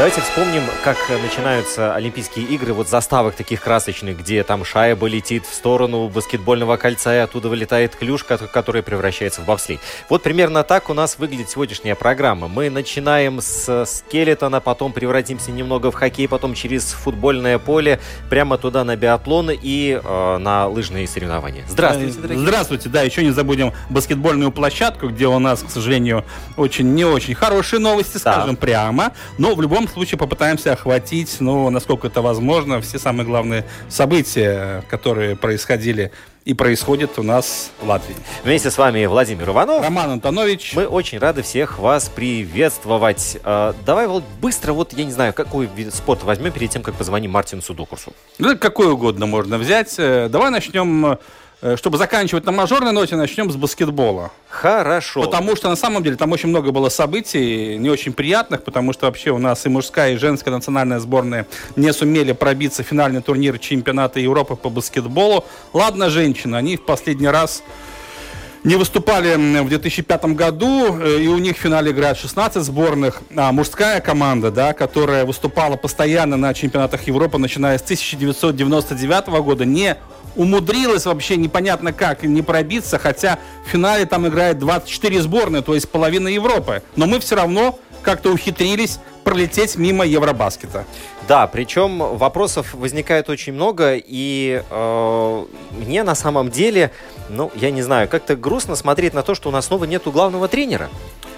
Давайте вспомним, как начинаются Олимпийские игры, вот заставок таких красочных, где там шайба летит в сторону баскетбольного кольца, и оттуда вылетает клюшка, которая превращается в бобслей. Вот примерно так у нас выглядит сегодняшняя программа. Мы начинаем с скелетона, потом превратимся немного в хоккей, потом через футбольное поле, прямо туда на биатлон и э, на лыжные соревнования. Здравствуйте, дорогие. Здравствуйте, да, еще не забудем баскетбольную площадку, где у нас, к сожалению, очень не очень хорошие новости, Да. скажем прямо. Но в любом случае попытаемся охватить, ну, насколько это возможно, все самые главные события, которые происходили и происходят у нас в Латвии. Вместе с вами Владимир Иванов. Роман Антонович. Мы очень рады всех вас приветствовать. Э, давай вот быстро, вот я не знаю, какой вид спорта возьмем перед тем, как позвоним Мартину Судокурсу. Ну, какой угодно можно взять. Э, Давай начнем, э, чтобы заканчивать на мажорной ноте, начнем с баскетбола. Хорошо. Потому что на самом деле там очень много было событий, не очень приятных, потому что вообще у нас и мужская, и женская национальная сборная не сумели пробиться в финальный турнир чемпионата Европы по баскетболу. Ладно, женщины, они в последний раз не выступали в 2005 году, э, и у них в финале играют 16 сборных. А мужская команда, да, которая выступала постоянно на чемпионатах Европы, начиная с 1999 года, не умудрилась вообще непонятно как не пробиться, хотя в финале там играет 24 сборные, то есть половина Европы. Но мы все равно как-то ухитрились пролететь мимо Евробаскета. Да, причем вопросов возникает очень много, и э, мне на самом деле, ну, я не знаю, как-то грустно смотреть на то, что у нас снова нету главного тренера.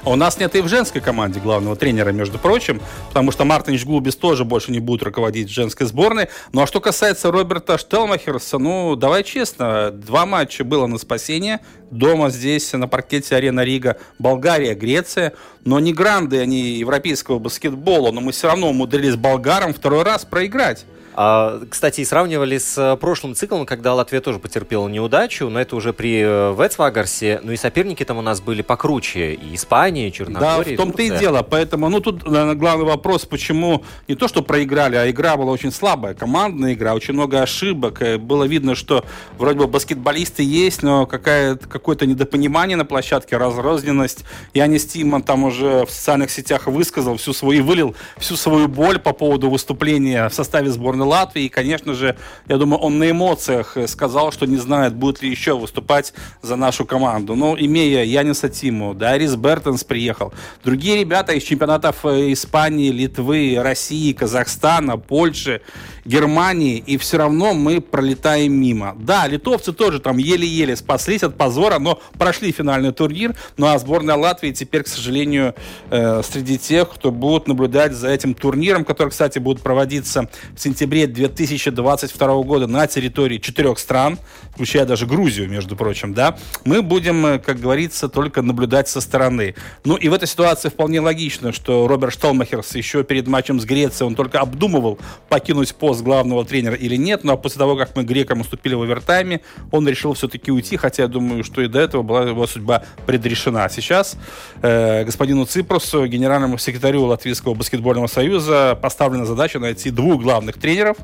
У нас нет и в женской команде главного тренера, между прочим, потому что Мартинич Глубис тоже больше не будет руководить женской сборной. Ну а что касается Роберта Штелмахерса, ну давай честно, два матча было на спасение. Дома здесь, на паркете Арена Рига, Болгария, Греция. Но не гранды они европейского баскетбола, но мы все равно умудрились болгарам второй раз проиграть. А, кстати, и сравнивали с э, прошлым циклом, когда Латвия тоже потерпела неудачу, но это уже при э, Вецвагарсе, ну и соперники там у нас были покруче, и Испания, и Да, Черногория, в том-то и дело. Поэтому, ну, тут наверное, главный вопрос, почему не то, что проиграли, а игра была очень слабая. Командная игра, очень много ошибок. Э, Было видно, что вроде бы баскетболисты есть, но какое-то недопонимание на площадке, разрозненность. Янис Тиман там уже в социальных сетях высказал всю свою, вылил всю свою боль по поводу выступления в составе сборной Латвии. И, конечно же, я думаю, он на эмоциях э, сказал, что не знает, будет ли еще выступать за нашу команду. Но имея Яниса Тиму, да, Арис Бертенс приехал, другие ребята из чемпионатов э, Испании, Литвы, России, Казахстана, Польши, Германии, и все равно мы пролетаем мимо. Да, литовцы тоже там еле-еле спаслись от позора, но прошли финальный турнир. Ну а сборная Латвии теперь, к сожалению, э, среди тех, кто будет наблюдать за этим турниром, который, кстати, будет проводиться в сентябре 2022 года на территории четырех стран, включая даже Грузию, между прочим, да, мы будем, э, как говорится, только наблюдать со стороны. Ну и в этой ситуации вполне логично, что Роберт Штолмахерс еще перед матчем с Грецией, он только обдумывал покинуть пост главного тренера или нет, но после того, как мы грекам уступили в овертайме, он решил все-таки уйти, хотя я думаю, что и до этого была его судьба предрешена. Сейчас э, господину Ципросу, генеральному секретарю Латвийского баскетбольного союза, поставлена задача найти двух главных тренеров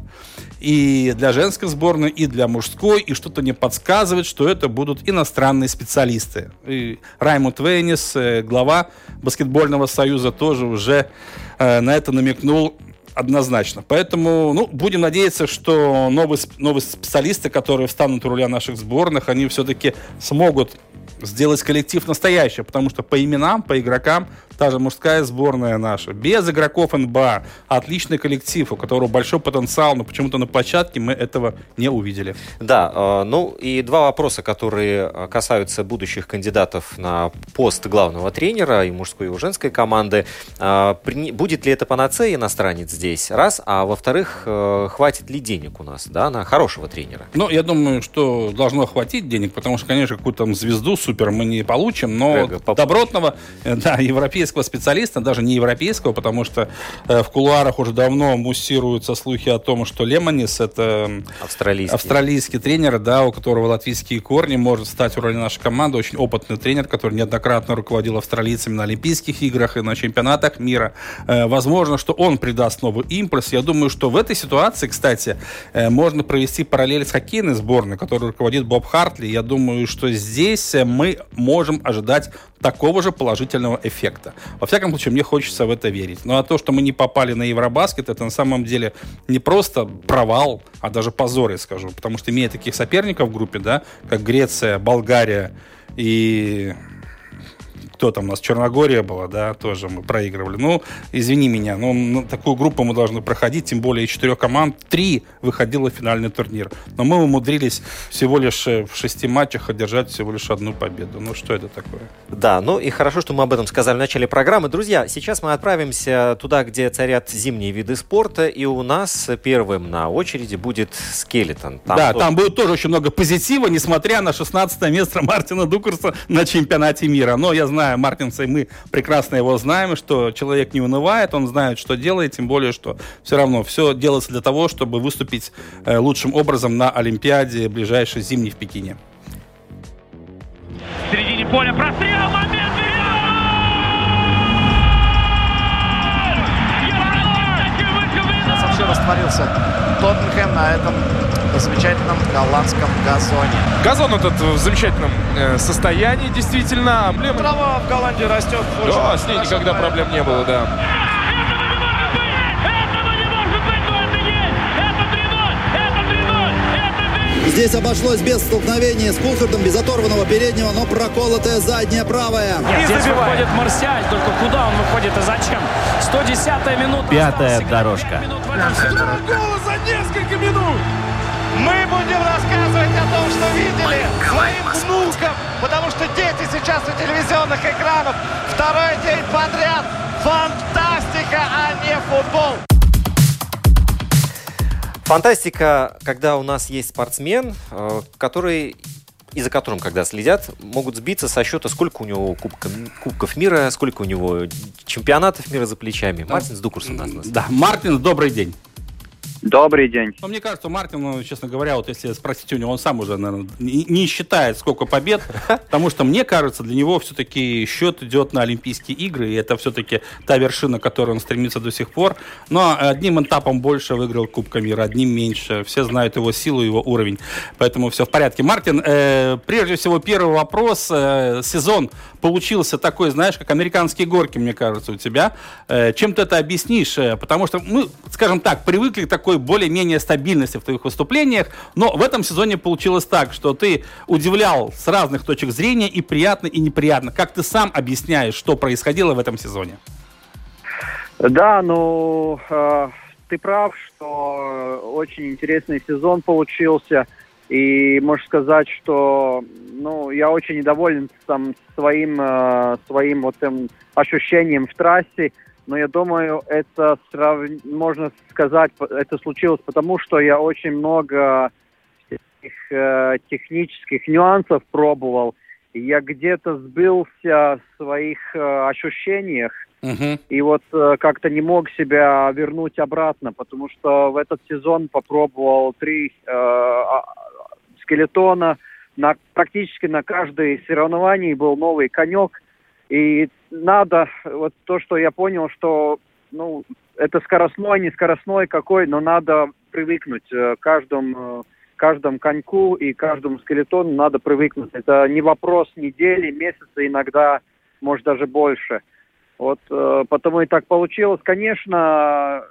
и для женской сборной, и для мужской, и что-то мне подсказывает, что это будут иностранные специалисты. И Раймонд Вейнис, э, глава баскетбольного союза, тоже уже э, на это намекнул однозначно. Поэтому, ну, будем надеяться, что новые, новые специалисты, которые встанут у руля наших сборных, они все-таки смогут сделать коллектив настоящий, потому что по именам, по игрокам та же мужская сборная наша, без игроков НБА, отличный коллектив, у которого большой потенциал, но почему-то на площадке мы этого не увидели. Да, э, ну и два вопроса, которые э, касаются будущих кандидатов на пост главного тренера и мужской, и женской команды. Э, будет ли это панацея иностранец здесь? Раз. А во-вторых, хватит ли денег у нас да, на хорошего тренера? Ну, я думаю, что должно хватить денег, потому что, конечно, какую-то там звезду супер мы не получим, но Эго, добротного, да, европейского специалиста, даже не европейского, потому что в кулуарах уже давно муссируются слухи о том, что Лемонис это австралийский, австралийский тренер, да, у которого латвийские корни, может стать в роли нашей команды. Очень опытный тренер, который неоднократно руководил австралийцами на Олимпийских играх и на чемпионатах мира. Э, возможно, что он придаст новый импульс. Я думаю, что в этой ситуации, кстати, э, можно провести параллель с хоккейной сборной, которую руководит Боб Хартли. Я думаю, что здесь э, мы можем ожидать такого же положительного эффекта. Во всяком случае, мне хочется в это верить. Ну а то, что мы не попали на Евробаскет, это на самом деле не просто провал, а даже позор, я скажу. Потому что имея таких соперников в группе, да, как Греция, Болгария и кто там у нас, Черногория была, да, тоже мы проигрывали. Ну, извини меня, но ну, такую группу мы должны проходить, тем более из четырех команд три выходило в финальный турнир. Но мы умудрились всего лишь э, в шести матчах одержать всего лишь одну победу. Ну, что это такое? Да, ну и хорошо, что мы об этом сказали в начале программы. Друзья, сейчас мы отправимся туда, где царят зимние виды спорта, и у нас первым на очереди будет скелетон. Там да, тоже... там будет тоже очень много позитива, несмотря на 16 место Мартина Дукарса на чемпионате мира. Но я знаю, зная Мартинса, и мы прекрасно его знаем, что человек не унывает, он знает, что делает, тем более, что все равно все делается для того, чтобы выступить э, лучшим образом на Олимпиаде ближайшей зимней в Пекине. В середине поля прострел, момент! Вообще растворился Тоттенхэм на этом замечательном голландском газоне. Газон этот в замечательном э, состоянии, действительно. Эмблема... Трава в Голландии растет. Да, с ней никогда проблем не было, да. Здесь обошлось без столкновения с Кулхардом, без оторванного переднего, но проколотая задняя правая. Нет, здесь выходит Марсиаль, только куда он выходит и зачем? 110-я минута. Пятая дорожка. Второй гол за несколько минут. Мы будем рассказывать о том, что видели своим внукам, потому что дети сейчас у телевизионных экранов. Второй день подряд. Фантастика, а не футбол. Фантастика, когда у нас есть спортсмен, э, который и за которым, когда следят, могут сбиться со счета, сколько у него кубка, кубков мира, сколько у него чемпионатов мира за плечами. Мартин Дукурс у нас. Да, Мартин, добрый день. Добрый день. Ну, мне кажется, Мартин, ну, честно говоря, вот если спросить у него, он сам уже, наверное, не, считает, сколько побед, потому что, мне кажется, для него все-таки счет идет на Олимпийские игры, и это все-таки та вершина, к которой он стремится до сих пор. Но одним этапом больше выиграл Кубка мира, одним меньше. Все знают его силу, его уровень, поэтому все в порядке. Мартин, э, прежде всего, первый вопрос. Э, сезон получился такой, знаешь, как американские горки, мне кажется, у тебя. Э, чем ты это объяснишь? Э, потому что мы, скажем так, привыкли к такой более-менее стабильности в твоих выступлениях. Но в этом сезоне получилось так, что ты удивлял с разных точек зрения и приятно, и неприятно. Как ты сам объясняешь, что происходило в этом сезоне? Да, ну, э, ты прав, что очень интересный сезон получился. И можешь сказать, что ну, я очень недоволен там, своим, э, своим вот, эм, ощущением в трассе но я думаю, это срав... можно сказать, это случилось потому, что я очень много этих, э, технических нюансов пробовал. Я где-то сбился в своих э, ощущениях. Uh-huh. И вот э, как-то не мог себя вернуть обратно, потому что в этот сезон попробовал три э, а, скелетона. На, практически на каждой соревновании был новый конек. И надо, вот то, что я понял, что, ну, это скоростной, не скоростной какой, но надо привыкнуть э, каждому, э, каждому коньку и каждому скелетону надо привыкнуть. Это не вопрос недели, месяца, иногда, может, даже больше. Вот э, потому и так получилось. Конечно,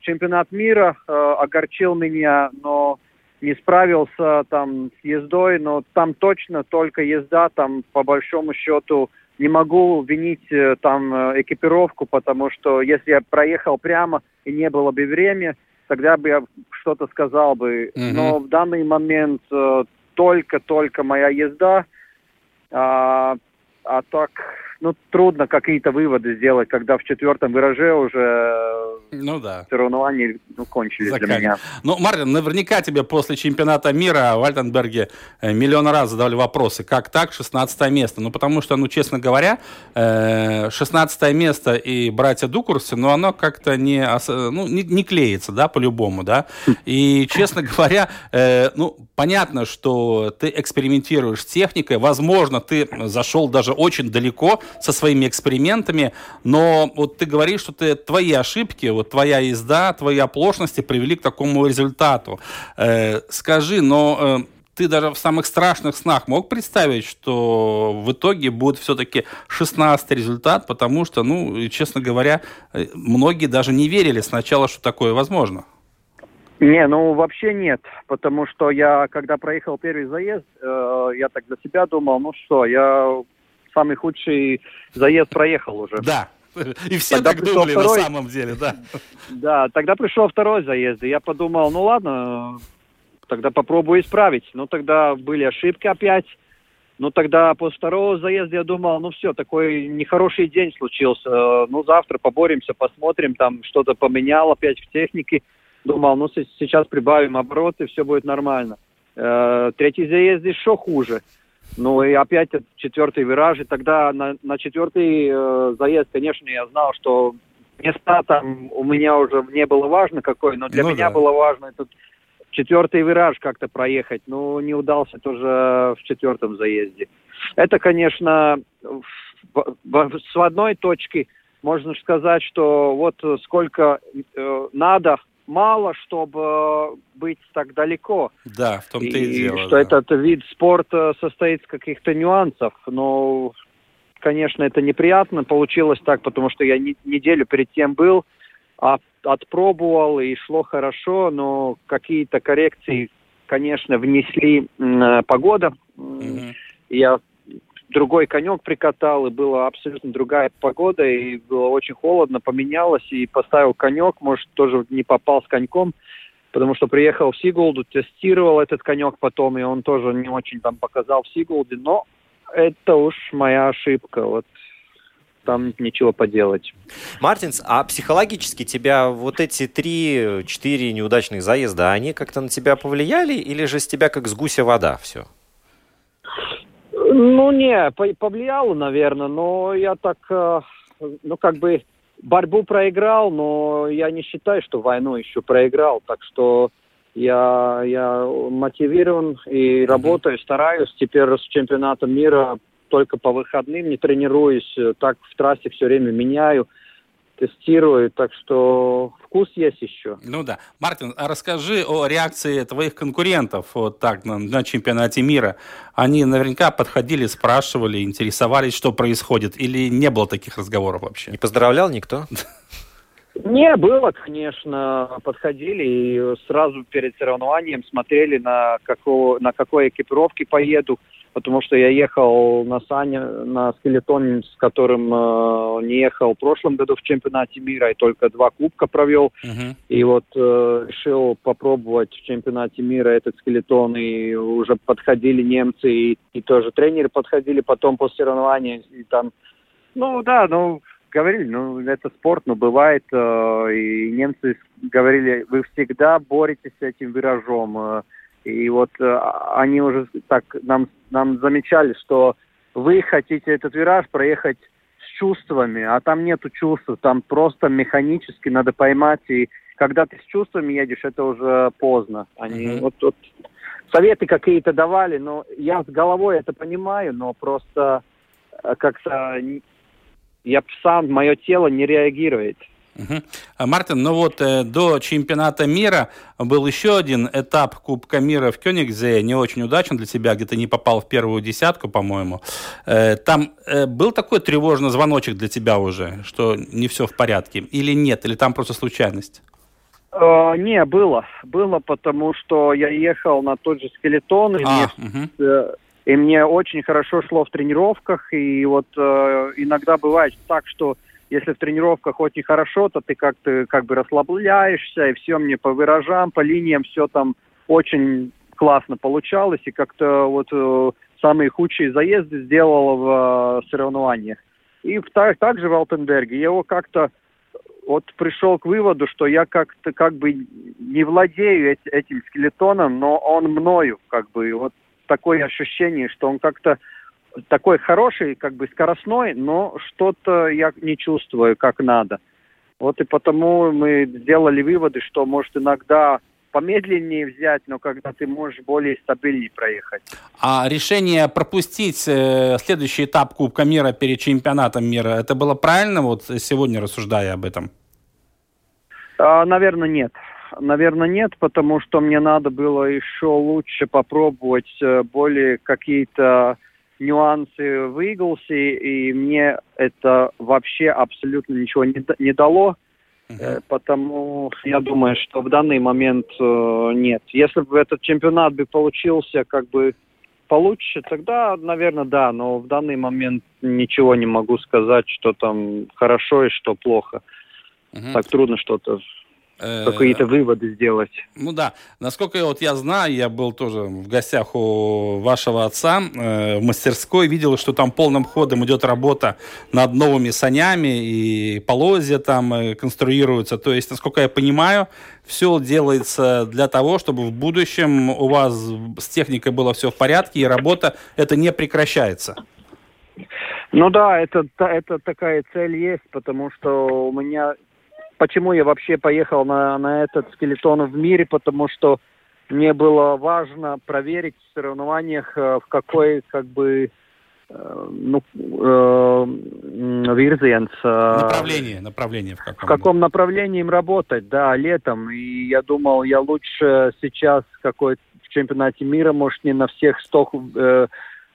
чемпионат мира огорчил меня, но не справился там с ездой, но там точно только езда, там по большому счету не могу винить э, там э, экипировку, потому что если я проехал прямо и не было бы времени, тогда бы я что-то сказал бы. Мгм. Но в данный момент э, только-только моя езда, а, а так, ну, трудно какие-то выводы сделать, когда в четвертом вираже уже Ну да. соревнования ну, кончились Заканчивай. для меня. Ну, Мартин, наверняка тебе после чемпионата мира в Альтенберге э, миллион раз задавали вопросы. Как так, 16 место? Ну, потому что, ну, честно говоря, э, 16 место и братья Дукурсы, ну, оно как-то не, ну, не, не клеится, да, по-любому, да. И, честно говоря, э, ну, понятно, что ты экспериментируешь с техникой, возможно, ты зашел даже очень далеко со своими экспериментами, но вот ты говоришь, что ты, твои ошибки, вот твоя езда, твои оплошности привели к такому результату. Э, скажи, но э, ты даже в самых страшных снах мог представить, что в итоге будет все-таки 16 результат, потому что, ну, честно говоря, э, многие даже не верили сначала, что такое возможно. Не, ну вообще нет, потому что я, когда проехал первый заезд, э, я так для себя думал, ну что, я самый худший заезд проехал уже. Да. И все Тогда так думали второй. на самом деле, да. Да, тогда пришел второй заезд, и я подумал, ну ладно, тогда попробую исправить. Ну тогда были ошибки опять. Ну тогда после второго заезда я думал, ну все, такой нехороший день случился. Ну завтра поборемся, посмотрим, там что-то поменял опять в технике. Думал, ну сейчас прибавим обороты, все будет нормально. Э, Третий заезд еще хуже. Ну и опять четвертый вираж, и тогда на, на четвертый э, заезд, конечно, я знал, что места там у меня уже не было важно какой, но для Ну меня да. было важно этот четвертый вираж как-то проехать. Ну, не удался тоже в четвертом заезде. Это, конечно, в- в- с одной точки можно сказать, что вот сколько э, надо, мало, чтобы э, быть так далеко. Да, в том-то и, И дело. что да. этот вид спорта состоит из каких-то нюансов. Но, конечно, это неприятно получилось так, потому что я не- неделю перед тем был, отпробовал и шло хорошо, но какие-то коррекции, конечно, внесли э, погода. Мгм. Я другой конек прикатал, и была абсолютно другая погода, и было очень холодно, поменялось, и поставил конек, может, тоже не попал с коньком, потому что приехал в Сигулду, тестировал этот конек потом, и он тоже не очень там показал в Сигулде, но это уж моя ошибка, вот там ничего поделать. Мартинс, а психологически тебя вот эти три-четыре неудачных заезда, они как-то на тебя повлияли или же с тебя как с гуся вода все? Ну, не, по- повлияло, наверное, но я так, э, ну, как бы борьбу проиграл, но я не считаю, что войну еще проиграл, так что я, я мотивирован и работаю, стараюсь. Теперь с чемпионатом мира только по выходным не тренируюсь, так в трассе все время меняю, тестирую, так что вкус есть еще. Ну да. Мартин, а расскажи о реакции твоих конкурентов вот так на, на чемпионате мира. Они наверняка подходили, спрашивали, интересовались, что происходит, или не было таких разговоров вообще? Не поздравлял никто? Не, было, конечно, подходили и сразу перед соревнованием смотрели, на, какого, на какой экипировке поеду, потому что я ехал на Сане, на скелетоне, с которым э, не ехал в прошлом году в чемпионате мира, и только два кубка провел. Мгм. И вот э, решил попробовать в чемпионате мира этот скелетон, и уже подходили немцы, и, и тоже тренеры подходили потом после соревнования, и там, ну да, ну говорили, ну это спорт, но бывает, э, и немцы говорили, вы всегда боретесь с этим виражом, э, и вот э, они уже так нам, нам замечали, что вы хотите этот вираж проехать с чувствами, а там нету чувств, там просто механически надо поймать, и когда ты с чувствами едешь, это уже поздно. Они Мгм. вот, вот советы какие-то давали, но я с головой это понимаю, но просто э, как-то я сам, мое тело не реагирует. А, Мартин, ну вот э, до чемпионата мира был еще один этап Кубка мира в Кёнигзе, не очень удачен для тебя, где ты не попал в первую десятку, по-моему. Э, там э, был такой тревожный звоночек для тебя уже, что не все в порядке? Или нет? Или там просто случайность? Э, не, было. Было, потому что я ехал на тот же скелетон, и А, мне мгм. И мне очень хорошо шло в тренировках. И вот э, иногда бывает так, что если в тренировках очень хорошо, то ты как-то как бы расслабляешься, и все мне по виражам, по линиям, все там очень классно получалось. И как-то вот э, самые худшие заезды сделал в э, соревнованиях. И в, так, также в Алтенберге. Я его как-то вот пришел к выводу, что я как-то как бы не владею этим скелетоном, но он мною, как бы, вот такое ощущение, что он как-то такой хороший, как бы скоростной, но что-то я не чувствую, как надо. Вот и потому мы сделали выводы, что может иногда помедленнее взять, но когда ты можешь более стабильнее проехать. А решение пропустить э, следующий этап Кубка мира перед чемпионатом мира, это было правильно, вот сегодня рассуждая об этом? А, наверное, нет. Наверное, нет, потому что мне надо было еще лучше попробовать э, более какие-то нюансы в Иглсе, и мне это вообще абсолютно ничего не, не дало. Uh-huh. Потому я думаю, что в данный момент э, нет. Если бы этот чемпионат бы получился как бы получше, тогда, наверное, да. Но в данный момент ничего не могу сказать, что там хорошо и что плохо. Uh-huh. Так трудно что-то какие-то выводы сделать. Ну да, насколько вот я знаю, я был тоже в гостях у вашего отца э, в мастерской, видел, что там полным ходом идет работа над новыми санями и полозья там э, конструируются. То есть, насколько я понимаю, все делается для того, чтобы в будущем у вас с техникой было все в порядке и работа это не прекращается. Ну да, это, это такая цель есть, потому что у меня почему я вообще поехал на, на этот скелетон в мире, потому что мне было важно проверить в соревнованиях, э, в какой, как бы, э, ну, э, вирзиенс. Направление, направление в каком? В каком направлении им работать, да, летом. И я думал, я лучше сейчас какой в чемпионате мира, может, не на всех сток Э,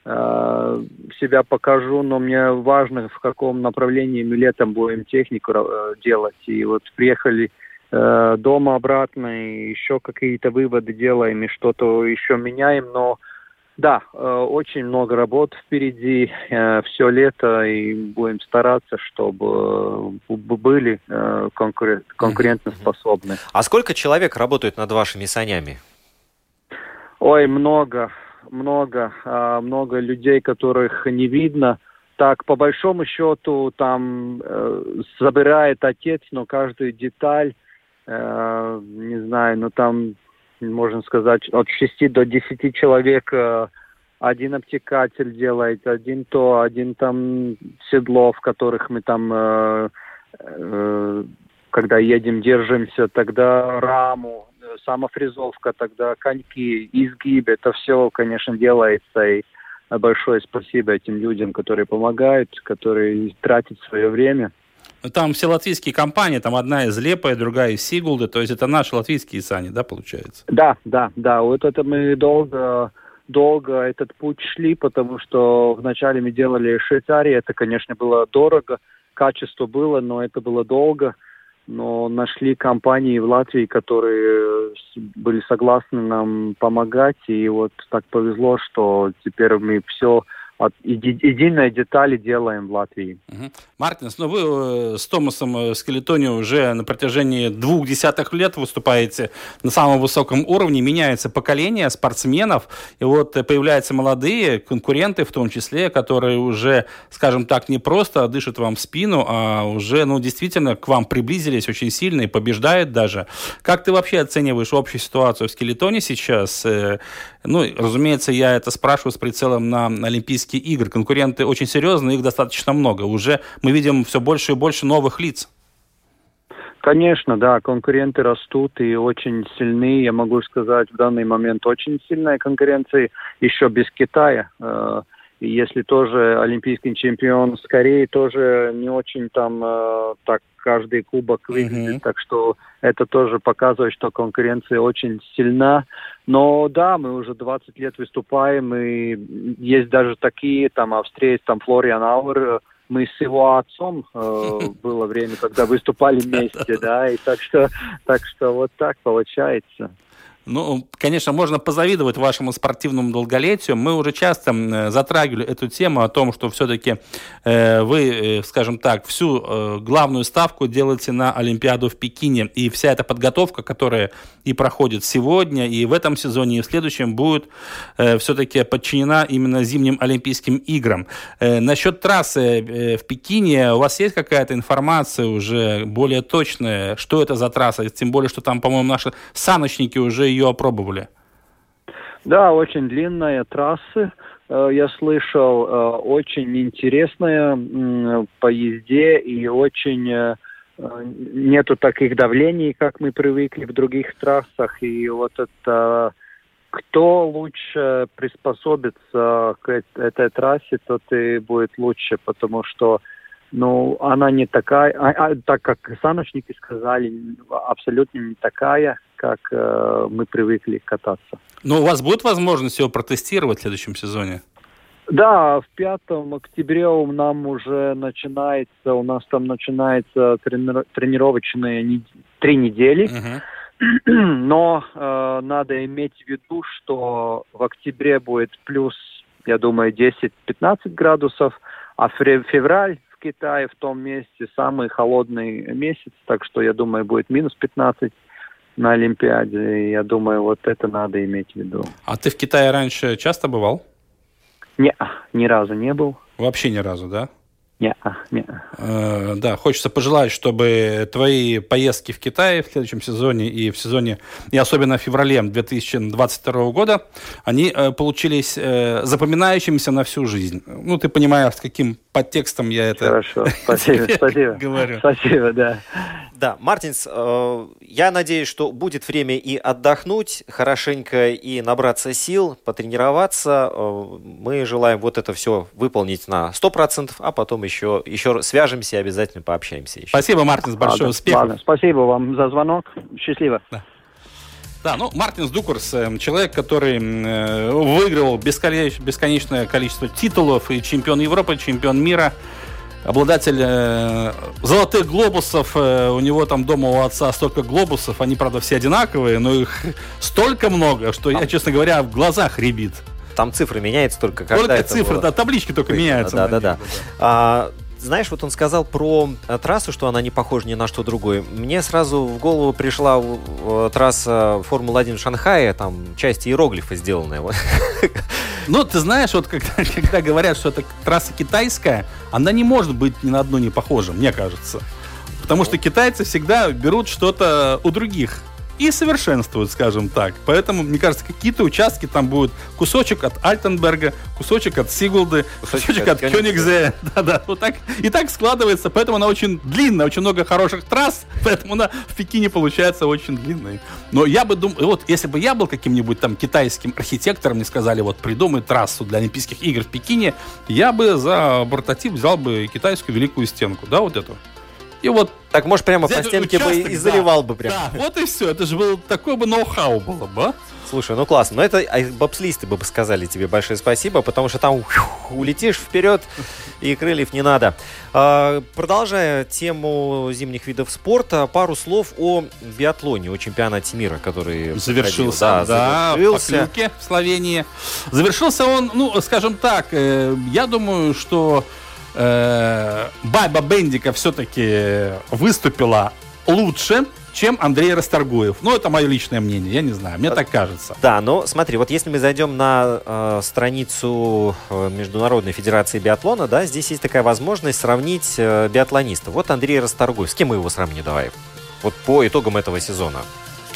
себя покажу, но мне важно, в каком направлении мы летом будем технику э, делать. И вот приехали э, дома обратно, и еще какие-то выводы делаем, и что-то еще меняем, но да, очень много работ впереди, все лето, и будем стараться, чтобы были конкурентоспособны. А сколько человек работают над вашими санями? Ой, много много, а, много людей, которых не видно. Так, по большому счету, там э, собирает отец, но каждую деталь, э, не знаю, ну там, можно сказать, от 6 до 10 человек э, один обтекатель делает, один то, один там седло, в которых мы там, э, э, когда едем, держимся, тогда раму, самофрезовка, тогда коньки, изгиб, это все, конечно, делается. И большое спасибо этим людям, которые помогают, которые тратят свое время. Там все латвийские компании, там одна из Лепая, другая из Сигулды, то есть это наши латвийские сани, да, получается? Да, да, да. Вот это мы долго долго этот путь шли, потому что вначале мы делали Швейцарии, это, конечно, было дорого, качество было, но это было долго но нашли компании в Латвии, которые были согласны нам помогать, и вот так повезло, что теперь мы все от единой детали делаем в Латвии. Угу. Мартинс, ну вы э, с Томасом э, Скелетони уже на протяжении двух десятых лет выступаете на самом высоком уровне, меняется поколение спортсменов, и вот появляются молодые конкуренты в том числе, которые уже, скажем так, не просто дышат вам в спину, а уже, ну, действительно к вам приблизились очень сильно и побеждают даже. Как ты вообще оцениваешь общую ситуацию в Скелетоне сейчас? Ну, разумеется, я это спрашиваю с прицелом на Олимпийские игры. Конкуренты очень серьезные, их достаточно много. Уже мы видим все больше и больше новых лиц. Конечно, да, конкуренты растут и очень сильны. Я могу сказать, в данный момент очень сильная конкуренция еще без Китая. Э, и если тоже олимпийский чемпион скорее тоже не очень там э, так каждый кубок выглядит. Mm-hmm. Так что это тоже показывает, что конкуренция очень сильна. Но да, мы уже 20 лет выступаем, и есть даже такие, там, австриец, там, Флориан Ауэр, мы с его отцом э, было время, когда выступали вместе, да, и так что, так что вот так получается. Ну, конечно, можно позавидовать вашему спортивному долголетию. Мы уже часто затрагивали эту тему о том, что все-таки э, вы, э, скажем так, всю э, главную ставку делаете на Олимпиаду в Пекине. И вся эта подготовка, которая и проходит сегодня, и в этом сезоне, и в следующем, будет э, все-таки подчинена именно зимним Олимпийским играм. Э, насчет трассы э, в Пекине, у вас есть какая-то информация уже более точная, что это за трасса? Тем более, что там, по-моему, наши саночники уже ее опробовали. Да, очень длинная трасса. Э, я слышал, э, очень интересная по езде и очень э, нету таких давлений, как мы привыкли в других трассах. И вот это кто лучше приспособится к этой трассе, тот и будет лучше, потому что ну, она не такая, а, а, так как саночники сказали, абсолютно не такая, как э, мы привыкли кататься. Но у вас будет возможность его протестировать в следующем сезоне? Да, в пятом октябре у нам уже начинается, у нас там начинается трени- тренировочные не, три недели. Uh-huh. Но э, надо иметь в виду, что в октябре будет плюс, я думаю, 10-15 градусов, а февраль в Китае в том месте самый холодный месяц, так что я думаю, будет минус 15 на Олимпиаде. Я думаю, вот это надо иметь в виду. А ты в Китае раньше часто бывал? Не, ни разу не был. Вообще ни разу, да? Не, не. Э, да, хочется пожелать, чтобы твои поездки в Китай в следующем сезоне и в сезоне, и особенно в феврале 2022 года, они э, получились э, запоминающимися на всю жизнь. Ну, ты понимаешь, с каким подтекстом я это Хорошо, спасибо, спасибо. говорю. Спасибо, да. Да, Мартинс, э, я надеюсь, что будет время и отдохнуть хорошенько, и набраться сил, потренироваться. Э, мы желаем вот это все выполнить на 100%, а потом еще, еще свяжемся и обязательно пообщаемся. Еще. Спасибо, Мартинс, большое успехов. Ладно, спасибо вам за звонок. Счастливо. Да. Да, ну, Мартинс Дукурс, э, человек, который э, выиграл бесконечное количество титулов, и чемпион Европы, чемпион мира, обладатель э, золотых глобусов. Э, у него там дома у отца столько глобусов. Они, правда, все одинаковые, но их столько много, что я, честно говоря, в глазах ребит. Там цифры меняются только когда Только цифры, было... да, таблички только Выйдено, меняются. Да, да, да. да. А, знаешь, вот он сказал про э, трассу, что она не похожа ни на что другое. Мне сразу в голову пришла э, трасса Формулы-1 в Шанхае, там часть иероглифа сделанная. Ну, ты знаешь, вот когда, когда говорят, что это трасса китайская, она не может быть ни на одну не похожа, мне кажется. Потому что китайцы всегда берут что-то у других и совершенствуют, скажем так. Поэтому, мне кажется, какие-то участки там будут кусочек от Альтенберга, кусочек от Сигулды, кусочек, кусочек от, от Кёнигзе. Да-да, вот так. И так складывается, поэтому она очень длинная, очень много хороших трасс, поэтому она в Пекине получается очень длинной. Но я бы думал, вот если бы я был каким-нибудь там китайским архитектором, мне сказали, вот придумай трассу для Олимпийских игр в Пекине, я бы за прототип взял бы китайскую великую стенку, да, вот эту. И вот так, может, прямо по стенке участок, бы и заливал да, бы прямо. Да, вот и все. Это же был такой бы ноу-хау было бы, а? Слушай, ну классно. Но это а бобслисты бы сказали тебе большое спасибо, потому что там улетишь вперед, и крыльев не надо. А, продолжая тему зимних видов спорта, пару слов о биатлоне, о чемпионате мира, который завершился. Да, да завершился. в Словении. Завершился он, ну, скажем так, э, я думаю, что э, Баба Бендика все-таки выступила лучше, чем Андрей Расторгуев. Ну, это мое личное мнение, я не знаю, мне так кажется. Да, но смотри, вот если мы зайдем на э, страницу э, Международной Федерации биатлона, да, здесь есть такая возможность сравнить э, биатлонистов. Вот Андрей Расторгуев, с кем мы его сравним, давай? Вот по итогам этого сезона.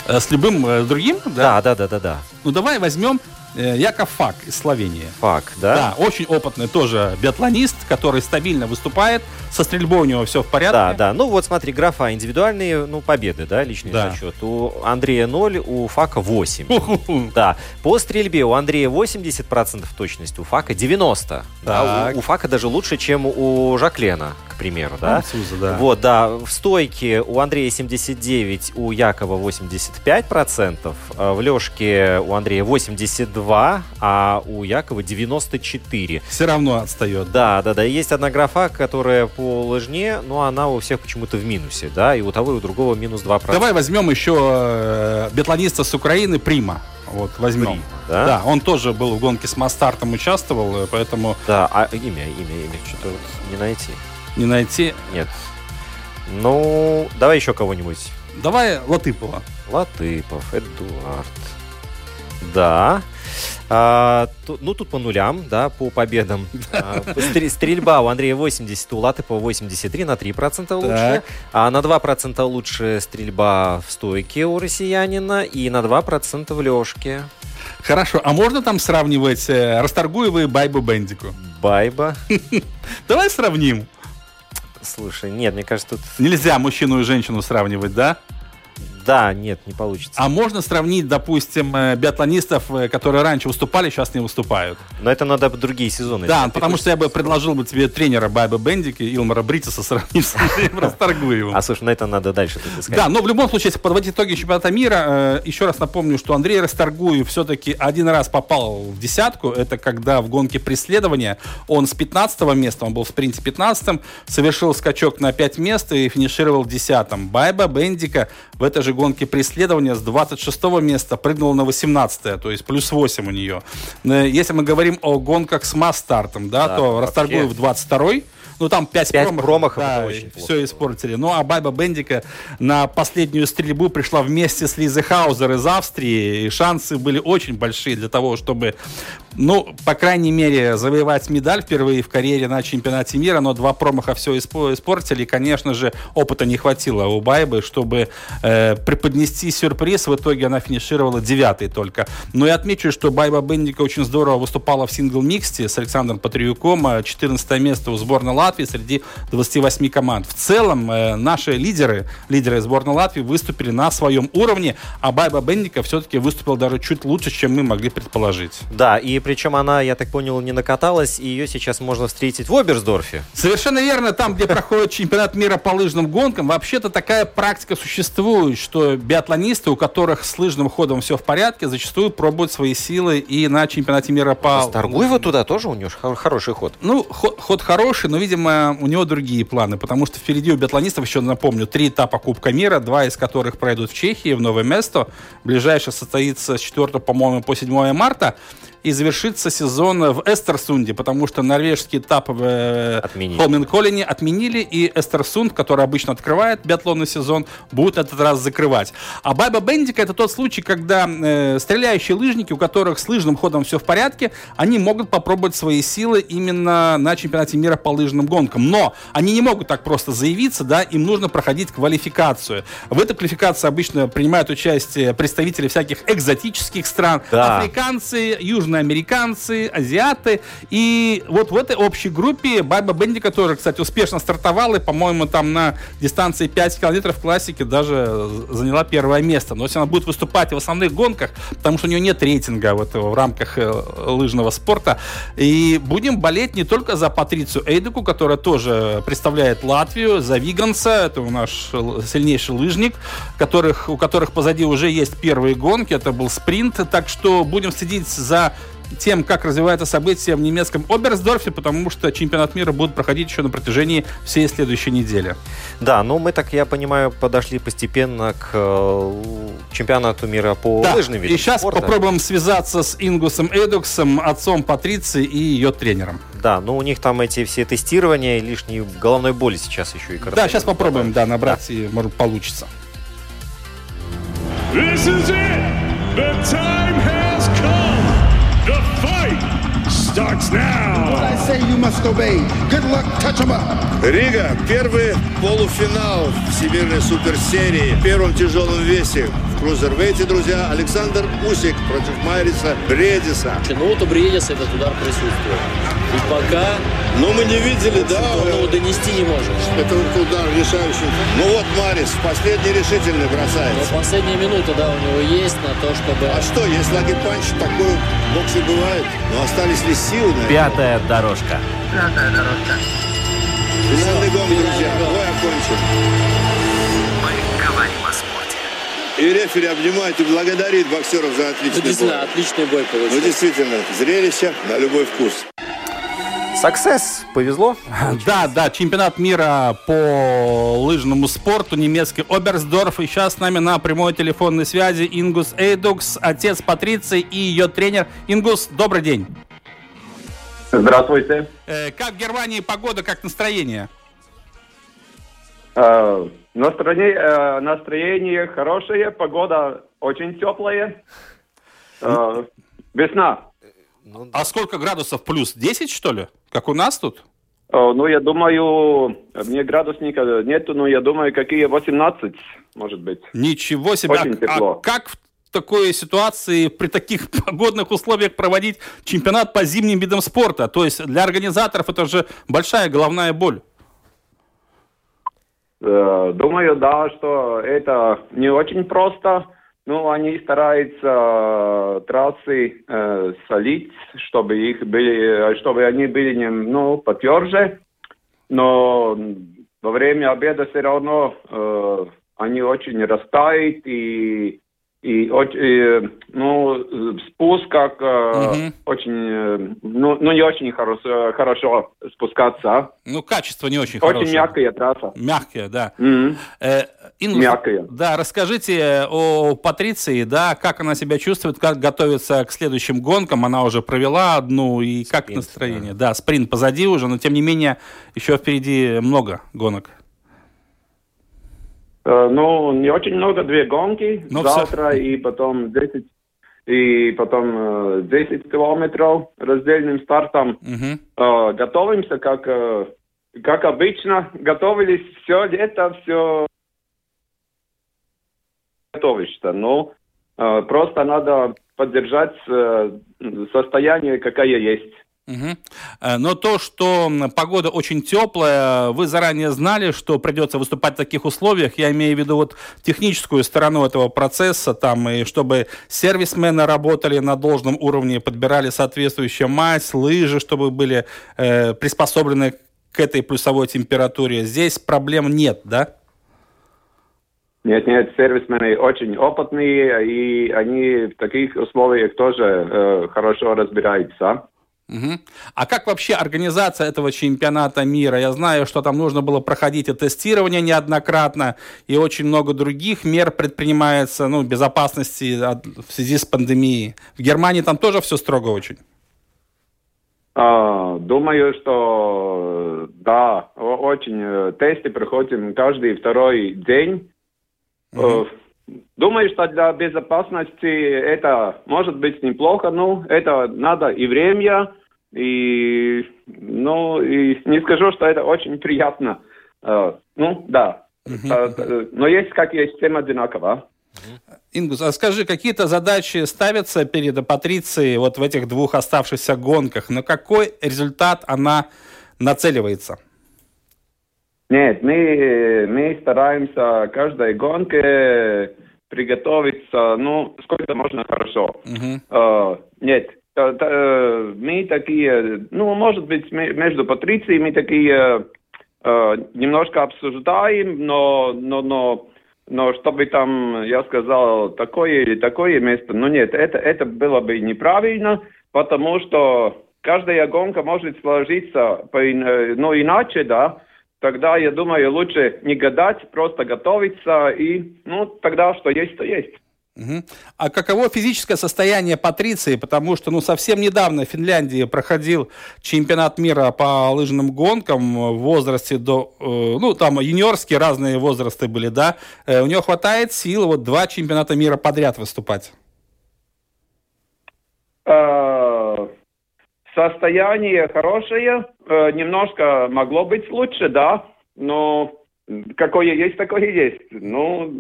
Э, с любым э, другим? Да? да, да, да, да, да. Ну, давай возьмем Э, Яков Фак из Словении. Фак, да? Да, очень опытный тоже биатлонист, который стабильно выступает, со стрельбой у него все в порядке. Да, да. Ну вот смотри, графа индивидуальные, ну, победы, да, личный да. зачет. У Андрея 0, у Фака 8. Да. По стрельбе у Андрея 80% точность, у Фака 90%. Да, у, у Фака даже лучше, чем у Жаклена, к примеру, да? Француза, да. Вот, да. В стойке у Андрея 79, у Якова 85%, а в лёжке у Андрея 82, 92, а у Якова 94. Все равно отстает. Да, да, да. И есть одна графа, которая по лыжне, но она у всех почему-то в минусе, да, и у того, и у другого минус 2%. Давай возьмем еще э, биатлониста с Украины Прима. Вот, возьмем. Прима, да? да, он тоже был в гонке с Мастартом, участвовал, э, поэтому Да, а имя, имя, имя, что-то не найти. не найти. Нет. Ну, давай еще кого-нибудь. Давай Латыпова. Латыпов, Эдуард. Да. А, ту- ну, тут по нулям, да, по победам. А, стр- стрельба у Андрея 80, у Латыпова 83, на 3% лучше. Так. А на 2% лучше стрельба в стойке у россиянина и на 2% в лёжке. Хорошо, а можно там сравнивать э, Расторгуева и Байбу Бендику? Байба. Давай сравним. Слушай, нет, мне кажется, тут... Нельзя мужчину и женщину сравнивать, да? Да, нет, не получится. А можно сравнить, допустим, э, биатлонистов, э, которые раньше выступали, сейчас не выступают? Но это надо другие сезоны. Да, Ты потому что я бы предложил бы тебе тренера Байба Бендики, Илмара Бритиса сравнить с Расторгуевым. А слушай, на это надо дальше искать. Да, но в любом случае, если подводить итоги чемпионата мира, э, еще раз напомню, что Андрей Расторгуев все-таки один раз попал в десятку. Это когда в гонке преследования он с 15 места, он был в спринте 15 совершил скачок на 5 мест и финишировал 10 Байба Бендика в этой же гонке преследования с 26 места прыгнул на 18 то есть плюс 8 у нее. Э, Если мы говорим о гонках с масс-стартом, да, Да, то. Расторгуев 22 ну там 5, Пять промахов, это да, очень плохо все испортили. Ну а Байба Бендика на последнюю стрельбу пришла вместе с Лизой Хаузер из Австрии. И шансы были очень большие для того, чтобы, ну, по крайней мере, завоевать медаль впервые в карьере на чемпионате мира. Но два промаха все испо- испортили. И, конечно же, опыта не хватило у Байбы, чтобы э, преподнести сюрприз. В итоге она финишировала девятой только. Но я отмечу, что Байба Бендика очень здорово выступала в сингл-миксте с Александром Патриюком. э, 14 место у сборной Латвии среди 28 команд. В целом, э, наши лидеры, лидеры сборной Латвии выступили на своем уровне, а Байба Бендика все-таки выступила даже чуть лучше, чем мы могли предположить. Да, и причем она, я так понял, не накаталась, и ее сейчас можно встретить в Оберсдорфе. Совершенно верно, там, где проходит чемпионат мира по лыжным гонкам, вообще-то такая практика существует, что биатлонисты, у которых с лыжным ходом все в порядке, зачастую пробуют свои силы и на чемпионате мира по... Торгуева туда тоже у нее хороший ход. Ну, ход, ход хороший, но, видимо, у него другие планы, потому что впереди у биатлонистов, еще напомню, три этапа Кубка мира, два из которых пройдут в Чехии, в Новое место. Ближайший состоится с 4, по-моему, по 7 марта. И завершится сезон в Эстерсунде, потому что норвежский этап в Отменили. Холменколлине отменили, и Эстерсунд, который обычно открывает биатлонный сезон, будет этот раз закрывать. А Байба Бендика это тот случай, когда э, стреляющие лыжники, у которых с лыжным ходом все в порядке, они могут попробовать свои силы именно на чемпионате мира по лыжным гонкам. Но они не могут так просто заявиться, да, им нужно проходить квалификацию. В этой квалификации обычно принимают участие представители всяких экзотических стран, Да. африканцы, южноамериканцы, азиаты. И вот в этой общей группе Байба Бендика тоже, кстати, успешно стартовала. И, по-моему, там на дистанции 5 километров в классике даже заняла первое место. Но если она будет выступать в основных гонках, потому что у нее нет рейтинга вот в рамках э, лыжного спорта, и будем болеть не только за Патрицию Эйдеку, которая тоже представляет Латвию, за Виганса, это наш сильнейший лыжник, которых, у которых позади уже есть первые гонки, это был спринт, так что будем следить за тем, как развивается событие в немецком Оберсдорфе, потому что чемпионат мира будет проходить еще на протяжении всей следующей недели. Да, ну мы, так я понимаю, подошли постепенно к э, чемпионату мира по Да, лыжным видам и сейчас спорта. попробуем связаться с Ингусом Эдуксом, отцом Патриции и ее тренером. Да, ну у них там эти все тестирования, лишней головной боли сейчас еще и Да, сейчас попробуем, да, набрать, и, может, получится. This is it. The time has starts now. What I say you must obey. Good luck, touch 'em up. Рига. Первый полуфинал Всемирной суперсерии в первом тяжелом весе. В крузервейте, друзья, Александр Усик против Майриса Бредиса. Ну вот у Бредиса этот удар присутствует. И пока... Но мы не видели, да? Ну, донести не может. Это удар решающий. Ну вот Марис, последний решительный бросает. Но последние минуты, да, у него есть на то, чтобы... А что, если лагерь-панч такой в боксе бывает? Но остались ли силы на? Пятая дорожка. Пятая дорожка. Финальный гонг, друзья. Бой окончен. Мы говорим о спорте. И рефери обнимает и благодарит боксеров за отличный Ну, действительно, бой. отличный бой Ну, получился. действительно, зрелище на любой вкус. Success. Повезло. Да, да, чемпионат мира по лыжному спорту, немецкий Оберсдорф. И сейчас с нами на прямой телефонной связи Ингус Эйдукс, отец Патриции и ее тренер. Ингус, добрый день. Здравствуйте. Э, как в Германии погода, как настроение? Э, настроение, э, настроение хорошее, погода очень теплая. Э, весна. А сколько градусов плюс? 10, что ли? Как у нас тут? Э, ну, я думаю, мне градусника нету, но я думаю, какие 18, может быть. Ничего себе. Очень а, тепло. а как в такой ситуации, при таких погодных условиях проводить чемпионат по зимним видам спорта? То есть для организаторов это же большая головная боль. Э, думаю, да, что это не очень просто. Ну, они стараются э, трассы э, солить, чтобы их были, чтобы они были ну, потверже. Но во время обеда все равно э, они очень растают и и, и, ну, спуск как э, очень, э, ну, ну, не очень хорошо, хорошо спускаться. а. Ну, качество не очень, Очень хорошее. мягкая трасса. Мягкая, да. Мгм. Э, Ингус, Мягкая. Да, расскажите о Патриции, да, как она себя чувствует, как готовится к следующим гонкам. Она уже провела одну, и как настроение? Да. спринт позади уже, но тем не менее еще впереди много гонок. Э, Ну, не очень много, две гонки Ну, завтра и потом 10, и потом э, 10 километров раздельным стартом. Э, Готовимся, как, э, как обычно, готовились все лето, все готовишься. Ну, э, просто надо поддержать э, состояние, какая есть. Э, Но то, что погода очень теплая, вы заранее знали, что придется выступать в таких условиях. Я имею в виду вот техническую сторону этого процесса, там, и чтобы сервисмены работали на должном уровне, подбирали соответствующую мазь, лыжи, чтобы были э, приспособлены к этой плюсовой температуре. Здесь проблем нет, да? Нет, нет, сервисмены очень опытные, и они в таких условиях тоже э, хорошо разбираются. Мгм. А как вообще организация этого чемпионата мира? Я знаю, что там нужно было проходить и тестирование неоднократно, и очень много других мер предпринимается, ну, безопасности от- в связи с пандемией. В Германии там тоже все строго очень. А, думаю, что да, очень э, тесты проходим каждый второй день. Э, Думаю, что для безопасности это может быть неплохо, но это надо и время, и ну и не скажу, что это очень приятно. Э, Ну да, Э, э, но есть как есть, всем одинаково. Ингус, а скажи, какие-то задачи ставятся перед Патрицией вот в этих двух оставшихся гонках? На какой результат она нацеливается? Нет, мы, мы стараемся каждой гонке приготовиться, ну, сколько можно хорошо. Нет, та- та- э, мы такие, ну, может быть, ме- между Патрицией мы такие э, немножко обсуждаем, но, но, но, но чтобы там, я сказал, такое или такое место, ну нет, это, это было бы неправильно, потому что каждая гонка может сложиться по, э, ну, иначе, да, тогда, я думаю, лучше не гадать, просто готовиться, и, ну, тогда что есть, то есть. Мгм. А каково физическое состояние Патриции? Потому что ну, совсем недавно в Финляндии проходил чемпионат мира по лыжным гонкам в возрасте до... э, ну, там юниорские разные возрасты были, да? Э, у нее хватает сил вот два чемпионата мира подряд выступать. Э, Состояние хорошее, э, немножко могло быть лучше, да, но какое есть, такое есть. Ну,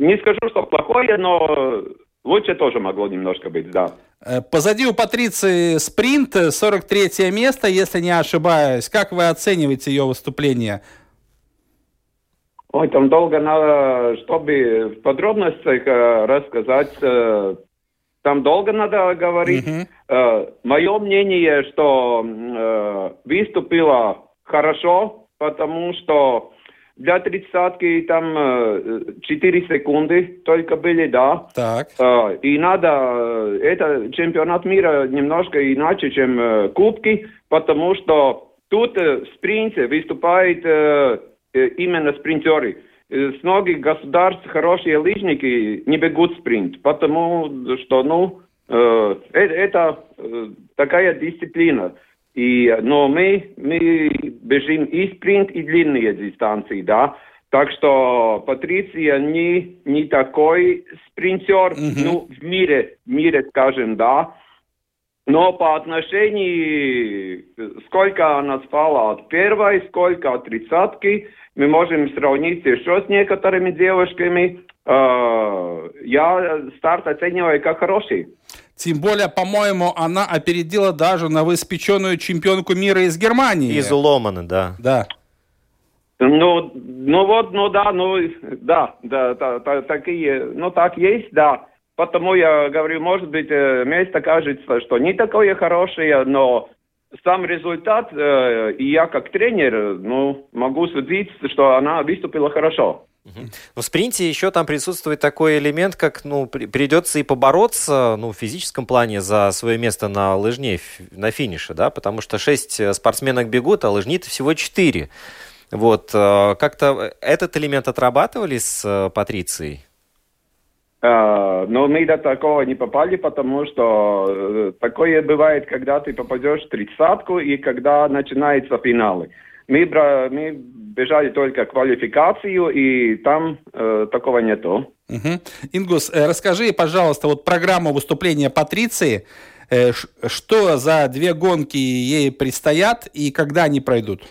не скажу, что плохое, но лучше тоже могло немножко быть, да. Э, Позади у Патриции спринт, э, 43 место, если не ошибаюсь. Как вы оцениваете ее выступление? Ой, там долго надо, чтобы в подробностях э, рассказать. э, там долго надо говорить. мое мнение, что э, выступила хорошо, потому что для тридцатки там э, 4 секунды только были, да. Так. Э, и надо, э, это чемпионат мира немножко иначе, чем кубки, потому что тут в спринте выступают именно спринтеры. С многих государств хорошие лыжники не бегут спринт, потому что, ну, это такая дисциплина. И, но мы, мы бежим и спринт, и длинные дистанции, да. Так что Патриция не, не такой спринтер, ну, в мире, в мире, скажем, да. Но по отношению, сколько она спала от первой, сколько от тридцатки, мы можем сравнить еще с некоторыми девушками. Э, Я старт оцениваю как хороший. Тем более, по-моему, она опередила даже новоиспеченную чемпионку мира из Германии. Из Уломана, да. Да. Ну, ну вот, ну да, ну да, да, та- та- такие, ну так есть, да. Потому я говорю, может быть, э, место кажется, что не такое хорошее, но сам результат, э, и я как тренер, э, ну, могу судить, что она выступила хорошо. В спринте еще там присутствует такой элемент, как, ну, при- придется и побороться, ну, в физическом плане за свое место на лыжне, на финише, да, потому что шесть э, спортсменок бегут, а лыжни всего четыре. Вот, э, как-то этот элемент отрабатывали с э, Патрицией? А, но мы до такого не попали, потому что э, такое бывает, когда ты попадешь в тридцатку и когда начинаются финалы. Мы, мы бежали только квалификацию, и там э, такого нету. Мгм. Ингус, э, расскажи, пожалуйста, вот программу выступления Патриции. Э, Что за две гонки ей предстоят и когда они пройдут?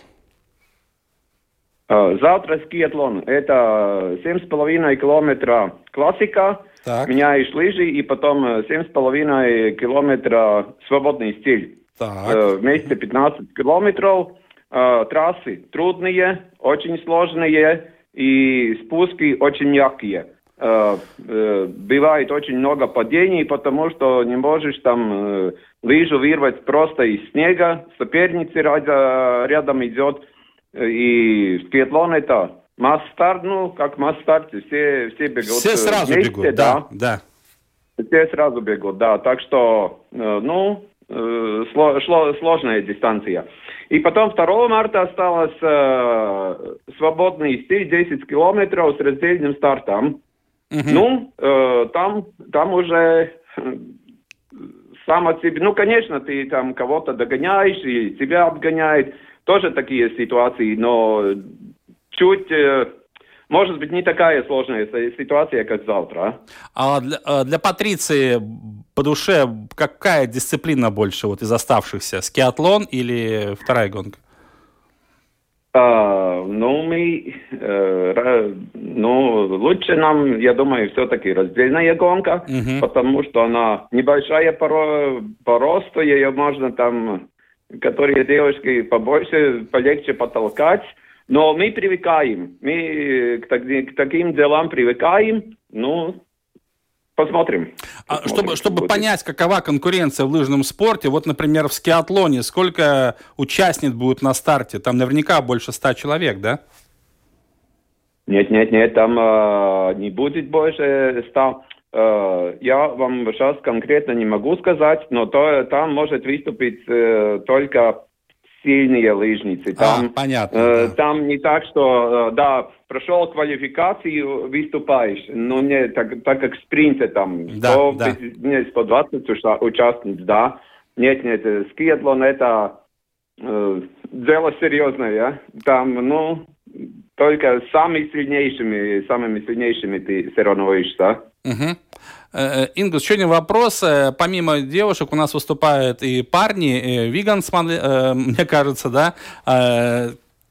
Э, Завтра скиатлон. Это 7,5 километра классика, Так. меняешь лыжи, и потом э, 7,5 километра свободный стиль. Так. Э, Вместе 15 километров. Э, Трассы трудные, очень сложные, и спуски очень мягкие. Э, э, Бывает очень много падений, потому что не можешь там э, лыжу вырвать просто из снега, соперница рядом, рядом идет. Э, И скиатлон это масс-старт, ну, как масс-старт, все, все бегут Все сразу вместе, бегут, да, да. все сразу бегут, да. Так что, ну, сло- шло- сложная дистанция. И потом 2 марта осталось э, свободный стиль 10 километров с раздельным стартом. Ну, э, там, там уже э, сам от себя, ну, конечно, ты там кого-то догоняешь и тебя обгоняет. Тоже такие ситуации, но чуть, э, может быть, не такая сложная си- ситуация, как завтра. а. А для, э, для Патриции по душе какая дисциплина больше вот из оставшихся? Скиатлон или вторая гонка? А, ну, мы, э, ну, лучше нам, я думаю, все-таки раздельная гонка, потому что она небольшая по, по росту, ее можно там, которые девушки побольше, полегче потолкать, но мы привыкаем, мы к, так- к таким делам привыкаем, ну, посмотрим. А чтобы, чтобы понять, какова конкуренция в лыжном спорте, вот, например, в скиатлоне, сколько участниц будет на старте? Там наверняка больше ста человек, да? Нет, нет, нет, там э, не будет больше ста. Э, я вам сейчас конкретно не могу сказать, но то, там может выступить э, только сильные лыжницы. Там, а, понятно. э, там не так, что, э, да, прошел квалификацию, выступаешь, но не так, так как в спринте там Да, 100, да. нет, 120 уша- участниц, да. Нет, нет, э, скиатлон это э, дело серьезное, а. Там, ну, только самыми сильнейшими, самыми сильнейшими ты соревнуешься. Мгм. Э, э, Ингус, еще один вопрос. Э, Помимо девушек у нас выступают и парни. Вигансман, э, мне кажется, да?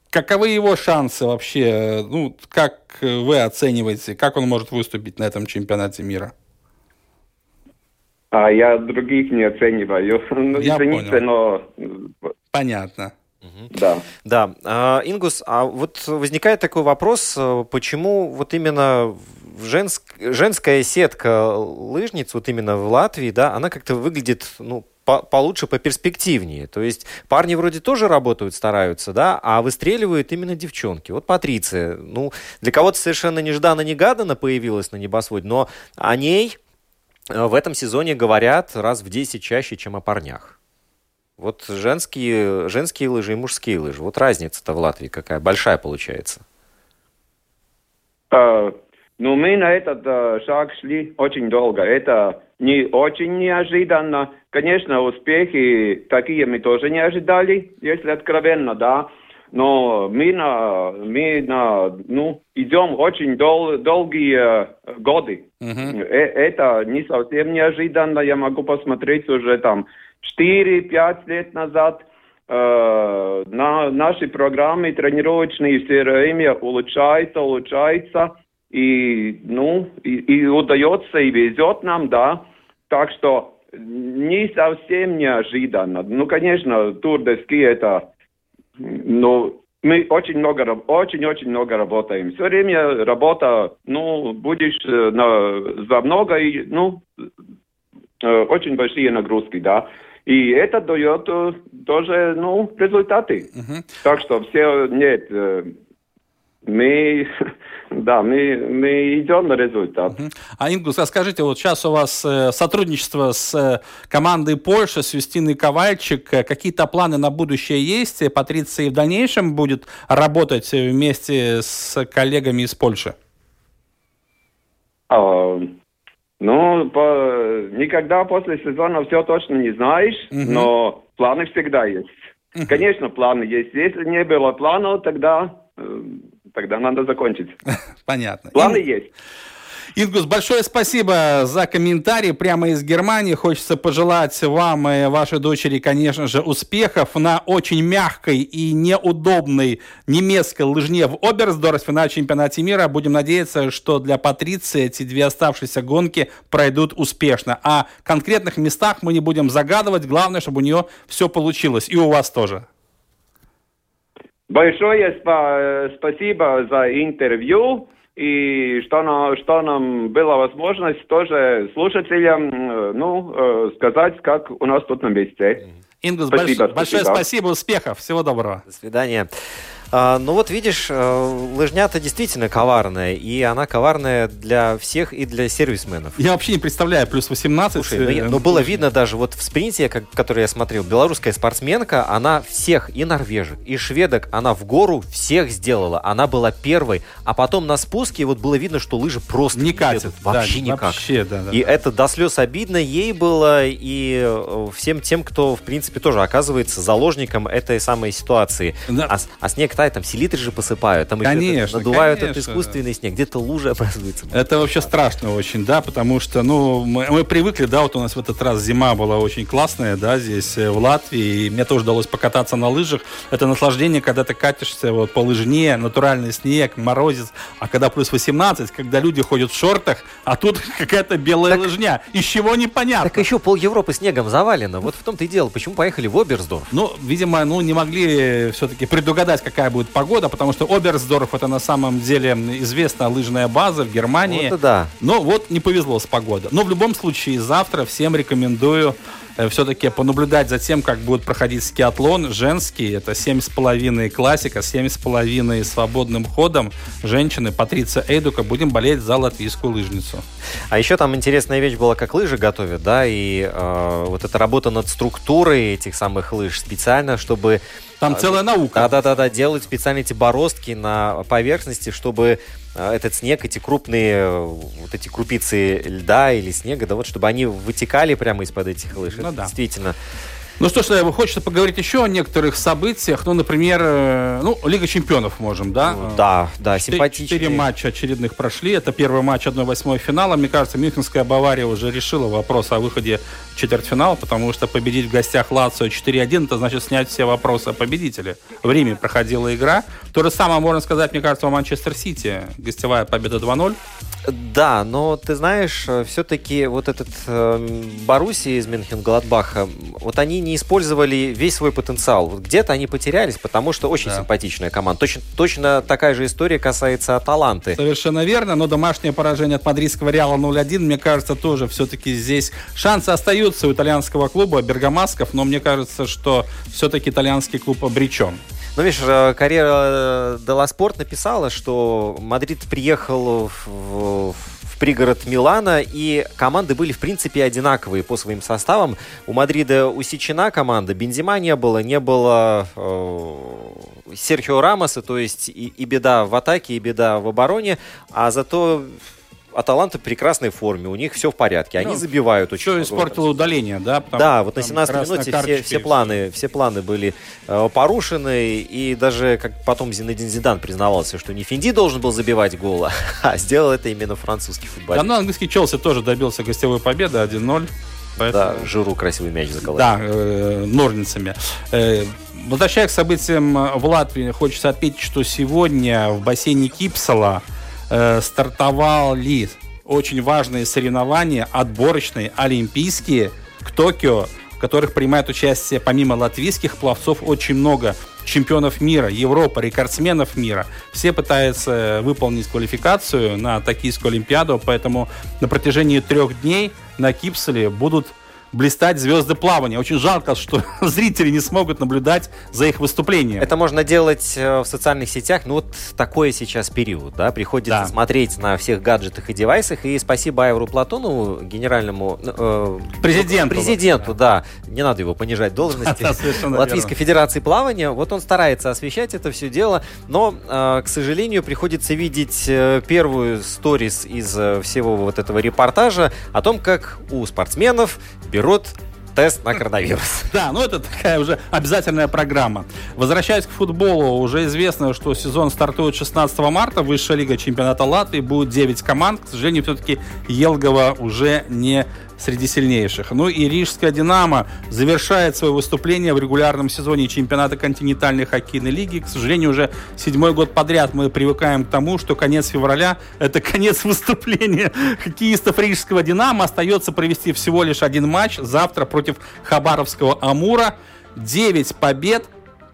Каковы его шансы вообще? Ну, как вы оцениваете, как он может выступить на этом чемпионате мира? А я других не оцениваю. Ну, Я извините, понял. но Понятно. да. Да, А, Ингус, а вот возникает такой вопрос, почему вот именно женск- женская сетка лыжниц, вот именно в Латвии, да, она как-то выглядит, ну, по получше, поперспективнее. То есть парни вроде тоже работают, стараются, да, а выстреливают именно девчонки. Вот Патриция, ну, для кого-то совершенно нежданно-негаданно появилась на небосводе, но о ней э, в этом сезоне говорят раз в 10 чаще, чем о парнях. Вот женские, женские лыжи и мужские лыжи. Вот разница-то в Латвии какая большая получается. Uh, ну, мы на этот uh, шаг шли очень долго. Это не очень неожиданно. Конечно, успехи такие мы тоже не ожидали, если откровенно, да. Но мы на, мы на, ну, идем очень дол, долгие э, годы. Uh-huh. Это не совсем неожиданно. Я могу посмотреть уже там 4-5 лет назад э, на наши программы тренировочные все время улучшается, улучшается. И, ну, и, и удается, и везет нам, да. Так что не совсем неожиданно. Ну, конечно, тур де ски это, ну, мы очень много, очень-очень много работаем. Все время работа, ну, будешь э, на, за много, и, ну, э, очень большие нагрузки, да. И это дает э, тоже, ну, результаты. Uh-huh. Так что все, нет, мы, да, мы, мы идем на результат. Uh-huh. А, Ингус, а скажите, вот сейчас у вас э, сотрудничество с командой Польши, с Юстиной Ковальчик, какие-то планы на будущее есть? Патриция в дальнейшем будет работать вместе с коллегами из Польши? Uh, ну, по, никогда после сезона все точно не знаешь, угу. но планы всегда есть. Угу. Конечно, планы есть. Если не было планов, тогда, э, тогда надо закончить. Понятно. Планы И... есть. Ингус, большое спасибо за комментарий прямо из Германии. Хочется пожелать вам и вашей дочери, конечно же, успехов на очень мягкой и неудобной немецкой лыжне в Оберсдорфе на чемпионате мира. Будем надеяться, что для Патриции эти две оставшиеся гонки пройдут успешно. А конкретных местах мы не будем загадывать. Главное, чтобы у нее все получилось. И у вас тоже. Большое спа- спасибо за интервью и что нам, что нам была возможность тоже слушателям ну, э, сказать, как у нас тут на месте. Ингус, спасибо, большое, большое спасибо, успехов, всего доброго. До свидания. А, ну вот видишь, э, лыжня-то действительно коварная, и она коварная для всех и для сервисменов. Я вообще не представляю, плюс 18. Слушай, ну, э, ну было видно даже вот в спринте, как, который я смотрел, белорусская спортсменка, она всех, и норвежек, и шведок, она в гору всех сделала. Она была первой, а потом на спуске вот было видно, что лыжи просто не катят. Вообще да, никак. Вообще, да, да, и да. это до слез обидно ей было, и э, всем тем, кто, в принципе, тоже оказывается заложником этой самой ситуации. Да. А, а снег тает, там селитры же посыпают, там конечно, еще надувают конечно. этот искусственный снег, где-то лужа образуется. Это вообще страшно очень, да, потому что, ну, мы, мы привыкли, да, вот у нас в этот раз зима была очень классная, да, здесь э, в Латвии, и мне тоже удалось покататься на лыжах. Это наслаждение, когда ты катишься вот по лыжне, натуральный снег, морозец, а когда плюс 18, когда люди ходят в шортах, а тут какая-то белая так, лыжня, из чего непонятно. Так еще пол Европы снегом завалено, вот в том-то и дело, почему поехали в Оберсдорф? Ну, видимо, ну, не могли все-таки предугадать, какая будет погода, года, потому что Оберсдорф это на самом деле известная лыжная база в Германии. Вот да. Но вот не повезло с погодой. Но в любом случае завтра всем рекомендую э, все-таки понаблюдать за тем, как будет проходить скиатлон женский. Это 7,5 классика, 7,5 свободным ходом. Женщины, Патриция Эйдука, будем болеть за латвийскую лыжницу. А еще там интересная вещь была, как лыжи готовят, да, и э, вот эта работа над структурой этих самых лыж специально, чтобы там целая наука. Да-да-да, делают специально эти бороздки на поверхности, чтобы а, этот снег, эти крупные, вот эти крупицы льда или снега, да, вот чтобы они вытекали прямо из-под этих лыж. Ну, да. действительно ну что ж, э, хочется поговорить еще о некоторых событиях. Ну, например, э, ну, Лига чемпионов можем, да? Ну, да, да, симпатичные. Четыре матча очередных прошли. Это первый матч 1-8 финала. Мне кажется, Мюнхенская Бавария уже решила вопрос о выходе в четвертьфинал, потому что победить в гостях Лацио 4-1, это значит снять все вопросы о победителе. В Риме проходила игра. То же самое можно сказать, мне кажется, о Манчестер Сити. Гостевая победа 2-0. Да, но ты знаешь, э, все-таки вот этот э, Боруссия из Мюнхен-Гладбаха, вот они не использовали весь свой потенциал. Вот где-то они потерялись, потому что очень Да. симпатичная команда. Точно, точно такая же история касается Аталанты. Совершенно верно, но домашнее поражение от мадридского Реала 0-1, мне кажется, тоже все-таки здесь шансы остаются у итальянского клуба Бергамасков, но мне кажется, что все-таки итальянский клуб обречен. Ну, видишь, э, карьера Дела Спорт написала, что Мадрид приехал в, в- в пригород Милана, и команды были, в принципе, одинаковые по своим составам. У Мадрида усечена команда, Бензима не было, не было э, Серхио Рамоса, то есть и, и беда в атаке, и беда в обороне, а зато Аталанта в прекрасной форме, у них все в порядке, они Ну, забивают очень много. испортило удаление, да? Потому Да, вот на там 17 красная минуте все, все планы, все планы были э, порушены, и даже как потом Зинедин Зидан признавался, что не Финди должен был забивать гол, а сделал это именно французский Да, футболист. ну, английский Челси тоже добился гостевой победы 1-0. Поэтому... Да, Жиру красивый мяч заколотил. Да, э, ножницами. Э, возвращаясь к событиям в Латвии, хочется отметить, что сегодня в бассейне Кипсала э, стартовали очень важные соревнования, отборочные, олимпийские, к Токио, в которых принимают участие помимо латвийских пловцов очень много чемпионов мира, Европы, рекордсменов мира. Все пытаются выполнить квалификацию на Токийскую Олимпиаду, поэтому на протяжении трех дней на Кипсале будут блистать звезды плавания. Очень жалко, что зрители не смогут наблюдать за их выступлением. Это можно делать э, в социальных сетях, ну вот такой сейчас период, да, приходится Да. смотреть на всех гаджетах и девайсах, и спасибо Айвару Платонову, генеральному э, Президенту. президенту, да, не надо его понижать должности, Да, Латвийской. Федерации плавания, вот он старается освещать это все дело, но, э, к сожалению, приходится видеть э, первую сторис из э, всего вот этого репортажа о том, как у спортсменов берут тест на коронавирус. Да, ну это такая уже обязательная программа. Возвращаясь к футболу, уже известно, что сезон стартует 16 марта. Высшая лига чемпионата Латвии. Будет 9 команд. К сожалению, все-таки Елгова уже не среди сильнейших. Ну и Рижская «Динамо» завершает свое выступление в регулярном сезоне чемпионата континентальной хоккейной лиги. К сожалению, уже седьмой год подряд мы привыкаем к тому, что конец февраля – это конец выступления хоккеистов Рижского «Динамо». Остается провести всего лишь один матч завтра против Хабаровского «Амура». 9 побед,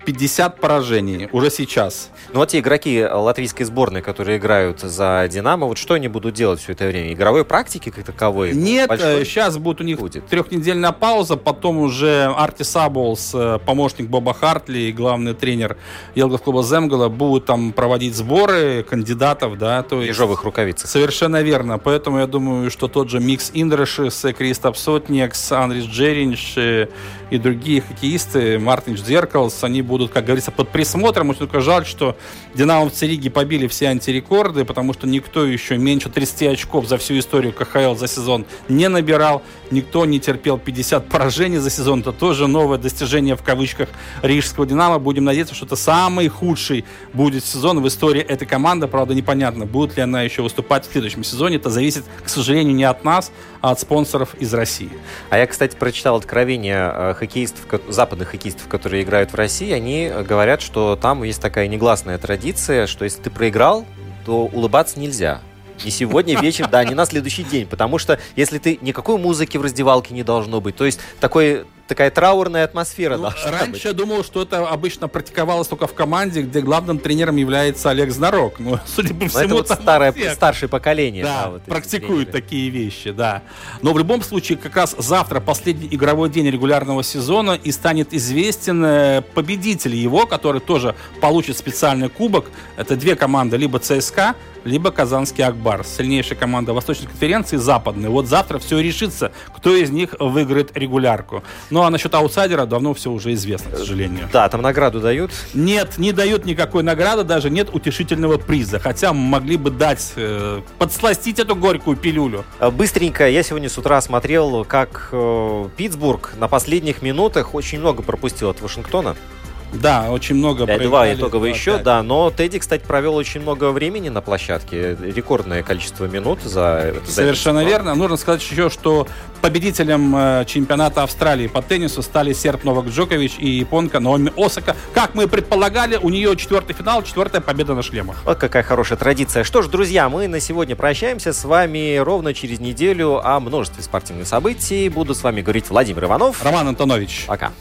50 поражений уже сейчас. Ну вот те игроки латвийской сборной, которые играют за «Динамо», вот что они будут делать все это время? Игровой практики как таковой? Нет, большой? э, сейчас будет у них трехнедельная пауза, потом уже Артис Аболс, э, помощник Боба Хартли и главный тренер елгавского клуба Земгала будут там проводить сборы кандидатов, да, то есть... ежовых рукавицах. Совершенно верно. Поэтому я думаю, что тот же Микс Индрашис, Кристап Сотниекс, Андрис Джериньш э, и другие хоккеисты, Мартинч Зеркалс, они будут, как говорится, под присмотром. Очень только жаль, что Динамовцы Риги побили все антирекорды, потому что никто еще меньше 30 очков за всю историю КХЛ за сезон не набирал. Никто не терпел 50 поражений за сезон. Это тоже новое достижение в кавычках Рижского Динамо. Будем надеяться, что это самый худший будет сезон в истории этой команды. Правда, непонятно, будет ли она еще выступать в следующем сезоне. Это зависит, к сожалению, не от нас, а от спонсоров из России. А я, кстати, прочитал откровение э, хоккеистов, западных хоккеистов, которые играют в России. Они э, говорят, что там есть такая негласная традиция, что если ты проиграл, то улыбаться нельзя. Не сегодня вечером, да, не на следующий день. Потому что если ты никакой музыки в раздевалке не должно быть, то есть такой, такая траурная атмосфера должна быть. Раньше я думал, что это обычно практиковалось только в команде, где главным тренером является Олег Знарок. Но, судя по Но всему, это вот старое, старшее поколение. Да, вот эти практикуют такие вещи, да. Но в любом случае, как раз завтра последний игровой день регулярного сезона и станет известен э, победитель его, который тоже получит специальный кубок. Это две команды, либо ЦСКА, либо Казанский Акбар. Сильнейшая команда Восточной конференции, западной. Вот завтра все решится, кто из них выиграет регулярку. Ну а насчет аутсайдера давно все уже известно, к сожалению. Да, там награду дают. Нет, не дают никакой награды, даже нет утешительного приза. Хотя могли бы дать, э, подсластить эту горькую пилюлю. Э, Быстренько, я сегодня с утра смотрел, как э, Питтсбург на последних минутах очень много пропустил от Вашингтона. Да, очень много Э, Два итоговые счет, да. Но Тедди, кстати, провел очень много времени на площадке. Рекордное количество минут за... за Совершенно верно. Нужно сказать еще, что победителем э, чемпионата Австралии по теннису стали серб Новак Джокович и японка Наоми Осака. Как мы предполагали, у нее четвертый финал, четвертая победа на шлемах. Вот какая хорошая традиция. Что ж, друзья, мы на сегодня прощаемся с вами ровно через неделю о множестве спортивных событий. Буду с вами говорить Владимир Иванов. Роман Антонович. Пока.